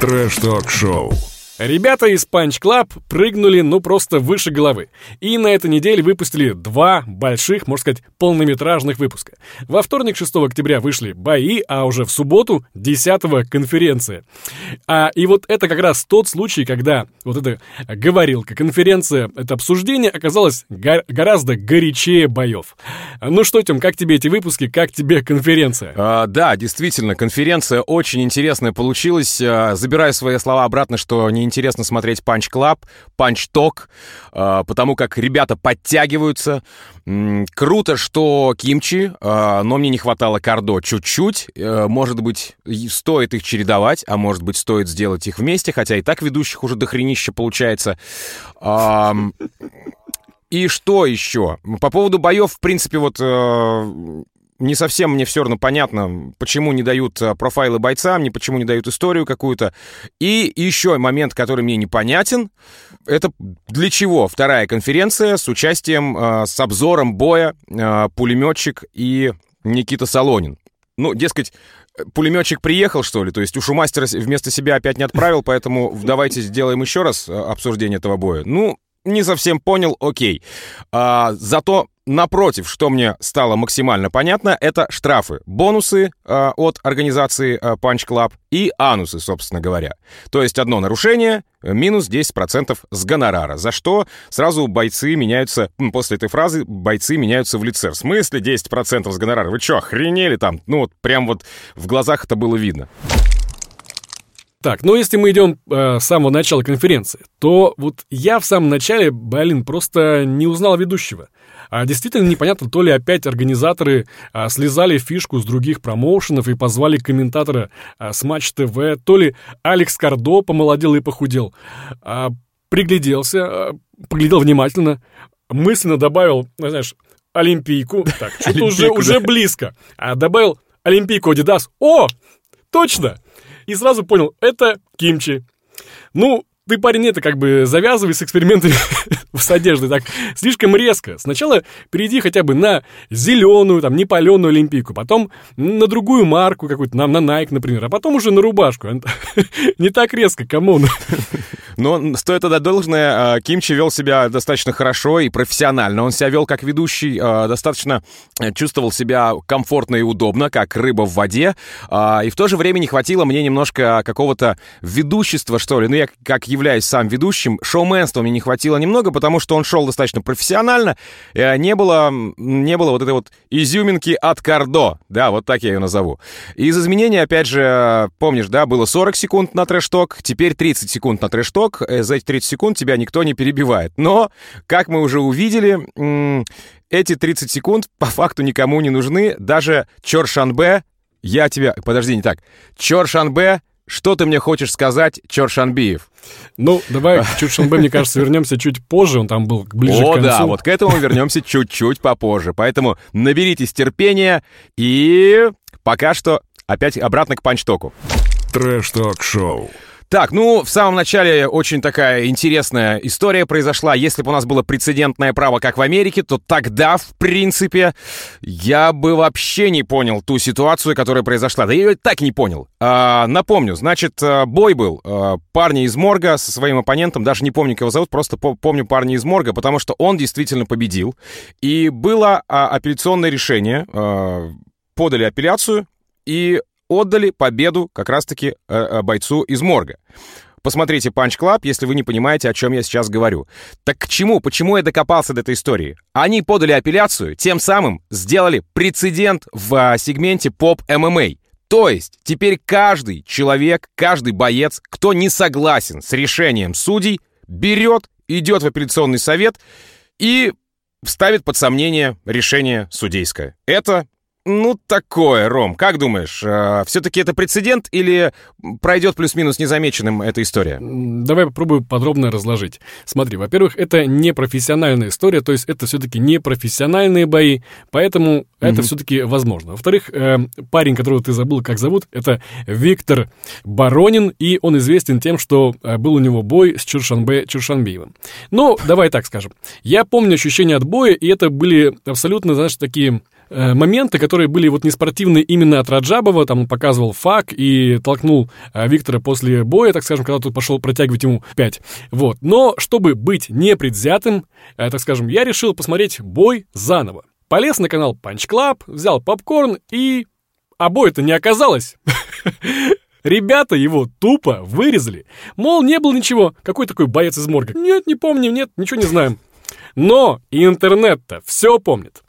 Трэш-ток-шоу. Ребята из Punch Club прыгнули, ну, просто выше головы. И на этой неделе выпустили два больших, можно сказать, полнометражных выпуска. Во вторник, 6 октября, вышли бои, а уже в субботу, 10 конференция. А, и вот это как раз тот случай, когда вот эта говорилка, конференция, это обсуждение оказалось го- гораздо горячее боев. Ну что, Тем, как тебе эти выпуски, как тебе конференция? А, да, действительно, конференция очень интересная получилась. А, забираю свои слова обратно, что не интересно смотреть Punch Club, Punch Talk, э, потому как ребята подтягиваются. Круто, что кимчи, э, но мне не хватало кардо чуть-чуть. Э, Может быть, стоит их чередовать, а может быть, стоит сделать их вместе, хотя и так ведущих уже дохренища получается. И что еще? По поводу боев, в принципе, вот не совсем мне все равно понятно, почему не дают э, профайлы бойцам, не почему не дают историю какую-то. И еще момент, который мне непонятен, это для чего вторая конференция с участием, э, с обзором боя э, пулеметчик и Никита Солонин. Ну, дескать, пулеметчик приехал, что ли? То есть ушу мастера вместо себя опять не отправил, поэтому давайте сделаем еще раз обсуждение этого боя. Ну, не совсем понял, окей. А, зато напротив, что мне стало максимально понятно, это штрафы, бонусы а, от организации а, Punch Club и анусы, собственно говоря. То есть одно нарушение, э, минус 10% с гонорара, за что сразу бойцы меняются, после этой фразы бойцы меняются в лице. В смысле 10% с гонорара? Вы что, охренели там? Ну вот прям вот в глазах это было видно. Так, ну если мы идем э, с самого начала конференции, то вот я в самом начале, блин, просто не узнал ведущего. А действительно непонятно, то ли опять организаторы а, слезали фишку с других промоушенов и позвали комментатора а, с Матч ТВ, то ли Алекс Кардо помолодел и похудел. А, пригляделся, а, поглядел внимательно, мысленно добавил, ну, знаешь, Олимпийку. Так, что-то уже, Олимпийку, уже да. близко. А добавил Олимпийку Адидас. О, точно! И сразу понял, это кимчи. Ну, ты, парень, это как бы завязывай с экспериментами с одеждой так слишком резко. Сначала перейди хотя бы на зеленую, там, непаленую олимпийку, потом на другую марку какую-то, на, на Nike, например, а потом уже на рубашку. Не так резко, come on. Но стоит отдать должное, э, Кимчи вел себя достаточно хорошо и профессионально. Он себя вел как ведущий, э, достаточно э, чувствовал себя комфортно и удобно, как рыба в воде. А, И в то же время не хватило мне немножко какого-то ведущества, что ли. Ну, я как являюсь сам ведущим, шоуменства мне не хватило немного, потому что он шел достаточно профессионально. Э, Не было, не было вот этой вот изюминки от Кардо. Да, вот так я ее назову. Из изменений, опять же, помнишь, да, было 40 секунд на трэш-ток, теперь 30 секунд на трэш-ток. Э, За эти 30 секунд тебя никто не перебивает. Но, как мы уже увидели, эти 30 секунд по факту никому не нужны. Даже Чор Шанбе, я тебя... Подожди, не так. Чор Шанбе, что ты мне хочешь сказать, Чор Шанбиев? Ну, давай к Чуршанбе, мне кажется, вернемся чуть позже, он там был ближе О, к концу. да, вот к этому мы вернемся чуть-чуть попозже. Поэтому наберитесь терпения и пока что опять обратно к панчтоку. Трэш-ток-шоу. Так, ну, в самом начале очень такая интересная история произошла. Если бы у нас было прецедентное право, как в Америке, то тогда, в принципе, я бы вообще не понял ту ситуацию, которая произошла. Да я ее так и не понял. А, напомню, значит, а, бой был. А, парни из морга со своим оппонентом, даже не помню, как его зовут, просто по- помню парня из морга, потому что он действительно победил. И было а, апелляционное решение. а, подали апелляцию, и отдали победу как раз-таки э, э, бойцу из морга. Посмотрите Punch Club, если вы не понимаете, о чем я сейчас говорю. Так к чему? Почему я докопался до этой истории? Они подали апелляцию, тем самым сделали прецедент в а, сегменте поп-ММА. То есть теперь каждый человек, каждый боец, кто не согласен с решением судей, берет, идет в апелляционный совет и ставит под сомнение решение судейское. Это ну, такое, Ром. Как думаешь, все-таки это прецедент или пройдет плюс-минус незамеченным эта история? Давай попробую подробно разложить. Смотри, во-первых, это не профессиональная история, то есть это все-таки не профессиональные бои, поэтому это все-таки возможно. Во-вторых, э, парень, которого ты забыл, как зовут, это Виктор Баронин, и он известен тем, что э, был у него бой с Чуршанбе Чуршанбиевым. Ну, давай так скажем. Я помню ощущения от боя, и это были абсолютно, знаешь, такие э, моменты, которые были вот неспортивные именно от Раджабова. Там он показывал фак и толкнул э, Виктора после боя, так скажем, когда тут пошел протягивать ему 5. Вот. Но чтобы быть непредвзятым, э, так скажем, я решил посмотреть бой заново. Полез на канал Punch Club, взял попкорн и... А бой-то не оказалось. Ребята его тупо вырезали. Мол, не было ничего. Какой такой боец из морга? Нет, не помню, нет, ничего не знаем. Но интернет-то все помнит.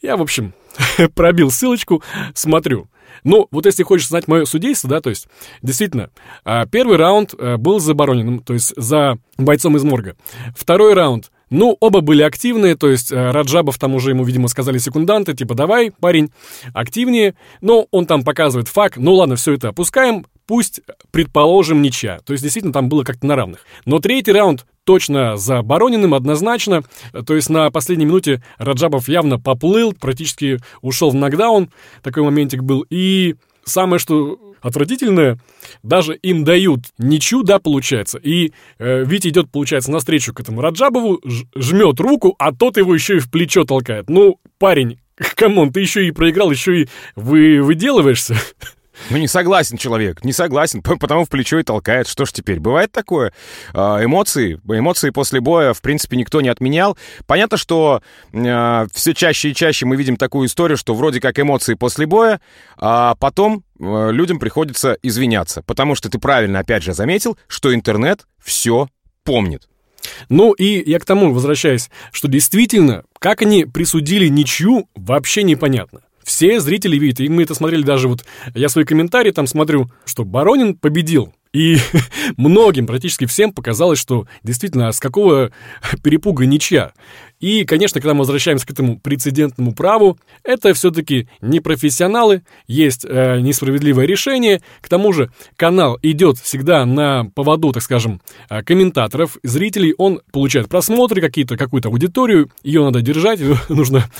Я, в общем, пробил ссылочку, смотрю. Ну, вот если хочешь знать мое судейство, да, то есть, действительно, а, первый раунд э, был за Барониным, то есть за бойцом из морга. Второй раунд ну, оба были активные, то есть э, Раджабов там уже ему, видимо, сказали секунданты, типа, давай, парень, активнее. Но он там показывает fuck, ну ладно, все это опускаем, пусть, предположим, ничья. То есть, действительно, там было как-то на равных. Но третий раунд точно за Барониным, однозначно. То есть на последней минуте Раджабов явно поплыл, практически ушел в нокдаун. Такой моментик был. И самое, что отвратительное, даже им дают ничью, да, получается. И э, Витя идет, получается, навстречу к этому Раджабову, жмет руку, а тот его еще и в плечо толкает. Ну, парень, come on, ты еще и проиграл, еще и вы выделываешься. Ну, не согласен человек, не согласен, потому в плечо и толкает. Что ж теперь, бывает такое? А, эмоции, эмоции после боя, в принципе, никто не отменял. Понятно, что э, все чаще и чаще мы видим такую историю, что вроде как эмоции после боя, а потом э, людям приходится извиняться. Потому что ты правильно, опять же, заметил, что интернет все помнит. Ну и я к тому возвращаюсь, что действительно, как они присудили ничью, вообще непонятно. Все зрители видят, и мы это смотрели даже вот, я свои комментарии там смотрю, что Баронин победил. И многим, практически всем показалось, что действительно, с какого перепуга ничья. И, конечно, когда мы возвращаемся к этому прецедентному праву, это все-таки не профессионалы, есть э, несправедливое решение. К тому же канал идет всегда на поводу, так скажем, э, комментаторов, зрителей. Он получает просмотры какие-то, какую-то аудиторию, ее надо держать, нужно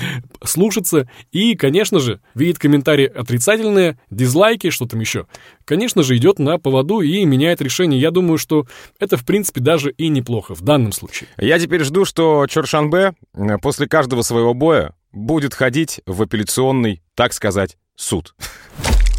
слушаться. И, конечно же, видит комментарии отрицательные, дизлайки, что там еще. Конечно же, идет на поводу и меняет решение. Я думаю, что это, в принципе, даже и неплохо в данном случае. Я теперь жду, что Чоршанбе Э, после каждого своего боя будет ходить в апелляционный, так сказать, суд.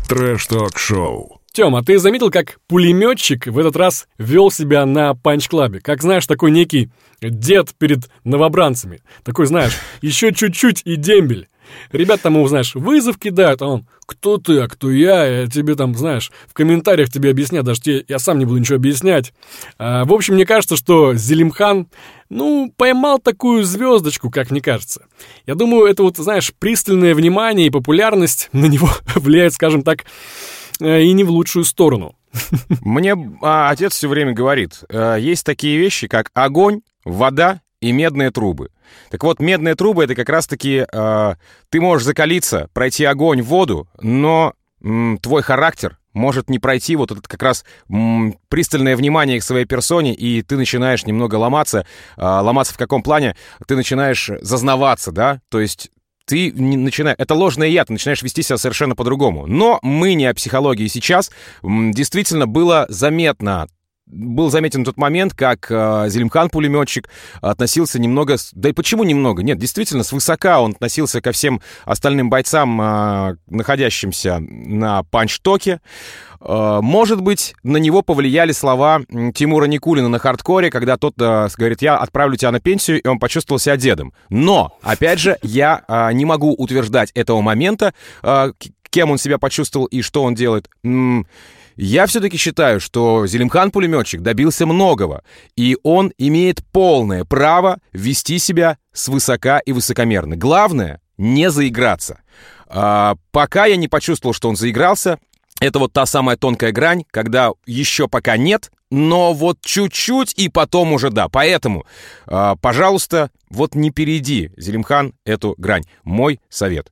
Трэш-ток-шоу. Тём, а ты заметил, как пулеметчик в этот раз вел себя на панч-клабе? Как, знаешь, такой некий дед перед новобранцами. Такой, знаешь, еще чуть-чуть и дембель. Ребят там ему, знаешь, вызов кидают, а он, кто ты, а кто я, я тебе там, знаешь, в комментариях тебе объяснят, даже тебе, я сам не буду ничего объяснять. А, в общем, мне кажется, что Зелимхан, ну, поймал такую звездочку, как мне кажется. Я думаю, это вот, знаешь, пристальное внимание и популярность на него влияет, скажем так, э, и не в лучшую сторону. Мне а, отец все время говорит, а, есть такие вещи, как огонь, вода и медные трубы. Так вот, медные трубы — это как раз-таки э, ты можешь закалиться, пройти огонь, воду, но м, твой характер может не пройти вот это как раз м, пристальное внимание к своей персоне, и ты начинаешь немного ломаться. Э, ломаться в каком плане? Ты начинаешь зазнаваться, да? То есть ты начинаешь... Это ложное я, ты начинаешь вести себя совершенно по-другому. Но мы не о психологии сейчас. Действительно было заметно был заметен тот момент, как э, Зелимхан пулеметчик относился немного, да и почему немного? Нет, действительно, свысока он относился ко всем остальным бойцам, э, находящимся на панчтоке. Э, может быть, на него повлияли слова Тимура Никулина на хардкоре, когда тот э, говорит, я отправлю тебя на пенсию, и он почувствовал себя дедом. Но, опять же, я э, не могу утверждать этого момента, э, кем он себя почувствовал и что он делает. Я все-таки считаю, что Зелимхан-пулеметчик добился многого, и он имеет полное право вести себя свысока и высокомерно. Главное — не заиграться. А, пока я не почувствовал, что он заигрался, это вот та самая тонкая грань, когда еще пока нет, но вот чуть-чуть и потом уже да. Поэтому, э, пожалуйста, вот не перейди, Зелимхан, эту грань. Мой совет.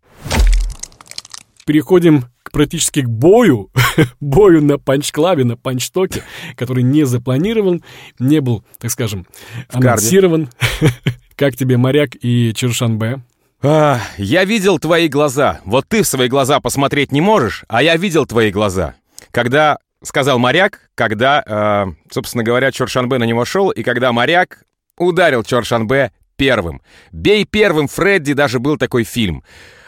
Переходим практически к бою, бою на панч-клабе, на панч-токе, который не запланирован, не был, так скажем, анонсирован. Как тебе моряк и Чоршанбе? А, я видел твои глаза. Вот ты в свои глаза посмотреть не можешь, а я видел твои глаза. Когда сказал моряк, когда, э, собственно говоря, Чоршанбе на него шел, и когда моряк ударил Чоршанбе первым. «Бей первым, Фредди» даже был такой фильм.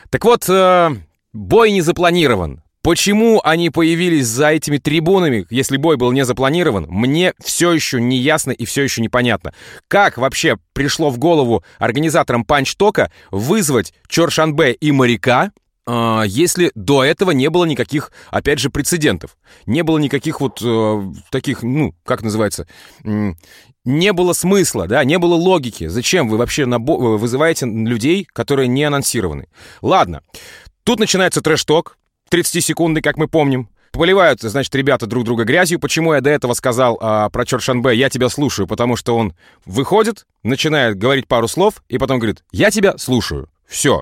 Так вот, э, бой не запланирован. Почему они появились за этими трибунами, если бой был не запланирован, мне все еще не ясно и все еще непонятно. Как вообще пришло в голову организаторам панч-тока вызвать Чоршанбе и моряка, э, если до этого не было никаких, опять же, прецедентов. Не было никаких вот э, таких, ну, как называется, не было смысла, да, не было логики. Зачем вы вообще набо- вызываете людей, которые не анонсированы? Ладно, тут начинается трэш-ток, 30-секундный, как мы помним. Поливают, значит, ребята друг друга грязью. Почему я до этого сказал а, про Чоршанбе «я тебя слушаю», потому что он выходит, начинает говорить пару слов, и потом говорит «я тебя слушаю». Все.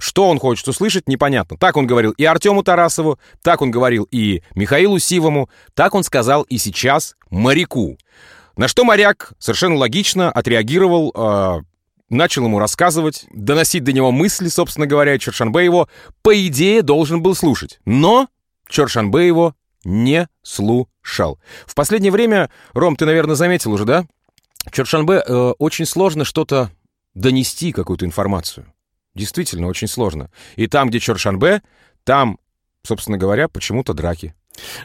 Что он хочет услышать, непонятно. Так он говорил и Артему Тарасову, так он говорил и Михаилу Сивому, так он сказал и сейчас моряку. На что моряк совершенно логично отреагировал, э, начал ему рассказывать, доносить до него мысли, собственно говоря, Чершанбе его, по идее, должен был слушать. Но Чершанбе его не слушал. В последнее время, Ром, ты, наверное, заметил уже, да? Чершанбе э, очень сложно что-то донести, какую-то информацию. Действительно, очень сложно. И там, где Чоршанбе, там, собственно говоря, почему-то драки.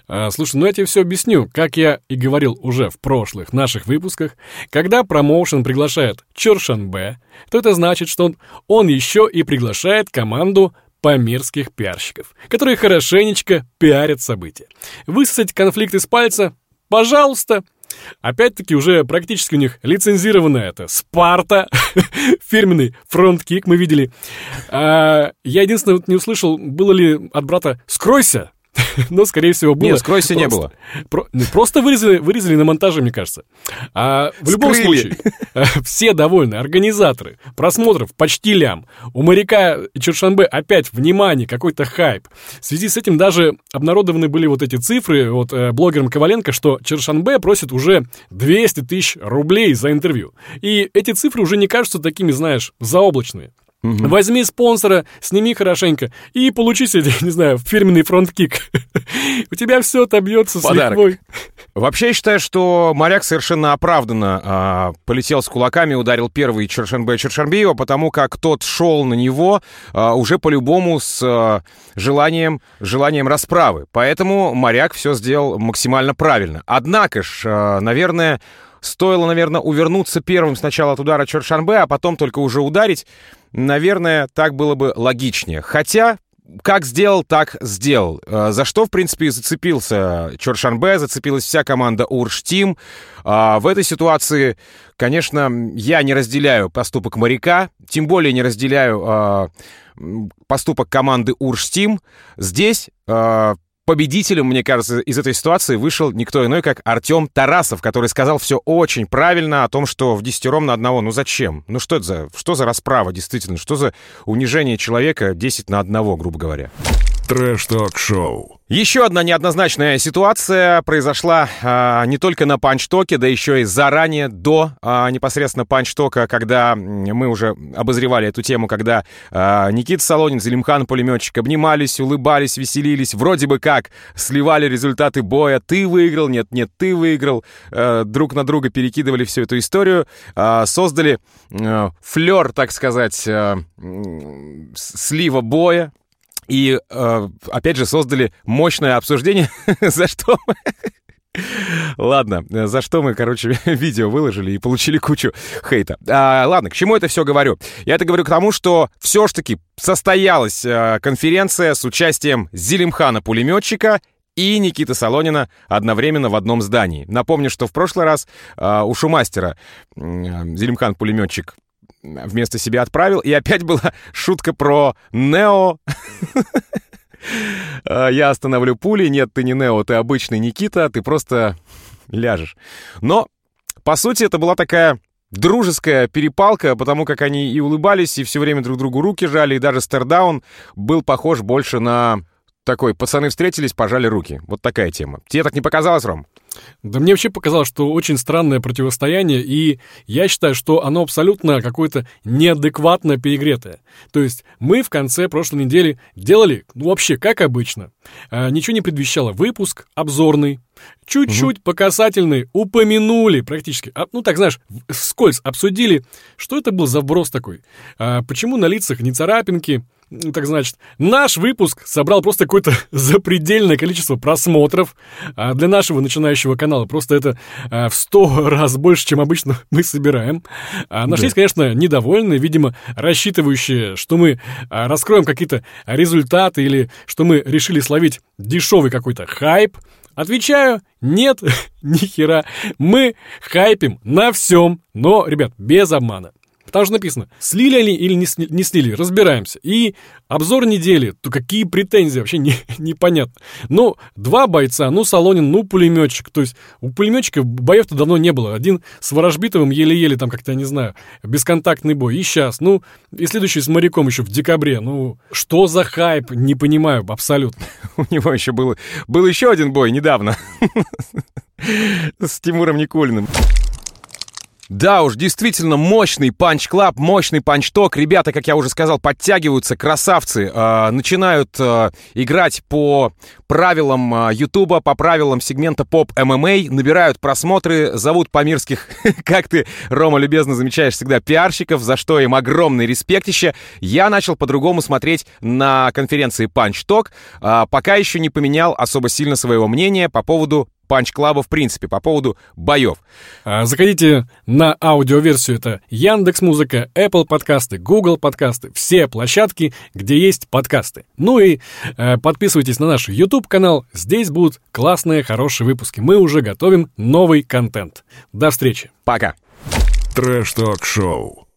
А, слушай, ну я тебе все объясню. Как я и говорил уже в прошлых наших выпусках, когда промоушен приглашает Чоршанбе, то это значит, что он, он еще и приглашает команду памирских пиарщиков, которые хорошенечко пиарят события. Высосать конфликт из пальца? Пожалуйста. Опять-таки уже практически у них лицензированная это Спарта, фирменный фронт-кик мы видели. А, я единственное вот не услышал, было ли от брата «Скройся!» Но, скорее всего, было. Нет, скройся не было. Про, не, просто вырезали, вырезали на монтаже, мне кажется. А в любом Скрыли. случае, э, все довольны. Организаторы. Просмотров почти лям. У моряка и Чуршанбе опять внимание, какой-то хайп. В связи с этим даже обнародованы были вот эти цифры от э, блогером Коваленко, что Чуршанбе просит уже 200 тысяч рублей за интервью. И эти цифры уже не кажутся такими, знаешь, заоблачными. Возьми спонсора, сними хорошенько и получи себе, не знаю, фирменный фронт-кик. У тебя все отобьется с Подарок. лихвой. Вообще, я считаю, что моряк совершенно оправданно а, полетел с кулаками, ударил первый Чершенбе Чершенбеева, потому как тот шел на него а, уже по-любому с а, желанием, желанием расправы. Поэтому моряк все сделал максимально правильно. Однако ж, а, наверное, стоило, наверное, увернуться первым сначала от удара Чершанбе, а потом только уже ударить. Наверное, так было бы логичнее. Хотя, как сделал, так сделал. Э, За что, в принципе, и зацепился Чоршанбе, зацепилась вся команда Урштим. А В этой ситуации, конечно, я не разделяю поступок моряка, тем более не разделяю а, поступок команды Урштим. Здесь а, победителем, мне кажется, из этой ситуации вышел никто иной, как Артем Тарасов, который сказал все очень правильно о том, что в десятером на одного, ну зачем? Ну что это за, что за расправа, действительно? Что за унижение человека 10 на одного, грубо говоря? Трэш-ток-шоу. Еще одна неоднозначная ситуация произошла а, не только на панчтоке, да еще и заранее до а, непосредственно панчтока, когда мы уже обозревали эту тему, когда а, Никита Солонин, Зелимхан пулеметчик обнимались, улыбались, веселились, вроде бы как сливали результаты боя. Ты выиграл, нет, нет, ты выиграл. Э, друг на друга перекидывали всю эту историю, а, создали э, флер, так сказать, с- слива боя. И, э, опять же, создали мощное обсуждение, за что мы... Ладно, э, за что мы, короче, видео выложили и получили кучу хейта. А, ладно, к чему это все говорю? Я это говорю к тому, что все ж таки состоялась э, конференция с участием Зелимхана пулеметчика и Никиты Солонина одновременно в одном здании. Напомню, что в прошлый раз э, у шумастера м, Зелимхан пулеметчик вместо себя отправил. И опять была шутка про Нео. А, Я остановлю пули. Нет, ты не Нео, ты обычный Никита, ты просто ляжешь. Но, по сути, это была такая дружеская перепалка, потому как они и улыбались, и все время друг другу руки жали, и даже стердаун был похож больше на такой, пацаны встретились, пожали руки. Вот такая тема. Тебе так не показалось, Ром? Да мне вообще показалось, что очень странное противостояние, и я считаю, что оно абсолютно какое-то неадекватно перегретое. То есть мы в конце прошлой недели делали, ну вообще, как обычно. А, ничего не предвещало выпуск обзорный, чуть-чуть по касательной упомянули практически. А, ну, так, знаешь, вскользь обсудили, что это был за вброс такой. А, почему на лицах не царапинки, ну, так значит, наш выпуск собрал просто какое-то запредельное количество просмотров. А для нашего начинающего канала просто это а, в сто раз больше, чем обычно мы собираем. А нашлись, да. конечно, недовольные, видимо, рассчитывающие, что мы а, раскроем какие-то результаты или что мы решили словить дешевый какой-то хайп. Отвечаю, нет, ни хера. Мы хайпим на всем, но, ребят, без обмана. Там же написано, слили они или не, сли, не слили, разбираемся. И обзор недели, то какие претензии, вообще не, непонятно. Ну, два бойца, ну, Солонин, ну, пулеметчик. То есть у пулеметчика боев-то давно не было. Один с Ворожбитовым еле-еле там как-то, я не знаю, бесконтактный бой. И сейчас, ну, и следующий с моряком еще в декабре. Ну, что за хайп, не понимаю абсолютно. У него еще был, был еще один бой недавно с Тимуром Никулиным. Да уж, действительно мощный панч-клаб, мощный панч-ток. Ребята, как я уже сказал, подтягиваются, красавцы. Э, начинают э, играть по правилам Ютуба, э, по правилам сегмента поп-ММА, набирают просмотры, зовут по-мирских, как ты, Рома, любезно замечаешь всегда, пиарщиков, за что им огромный респектище. Я начал по-другому смотреть на конференции панч-ток, э, пока еще не поменял особо сильно своего мнения по поводу панч-клаба в принципе, по поводу боев. А, заходите на аудиоверсию, это Яндекс Музыка, Apple подкасты, Google подкасты, все площадки, где есть подкасты. Ну и э, подписывайтесь на наш YouTube канал, здесь будут классные, хорошие выпуски. Мы уже готовим новый контент. До встречи. Пока. Трэш-ток-шоу.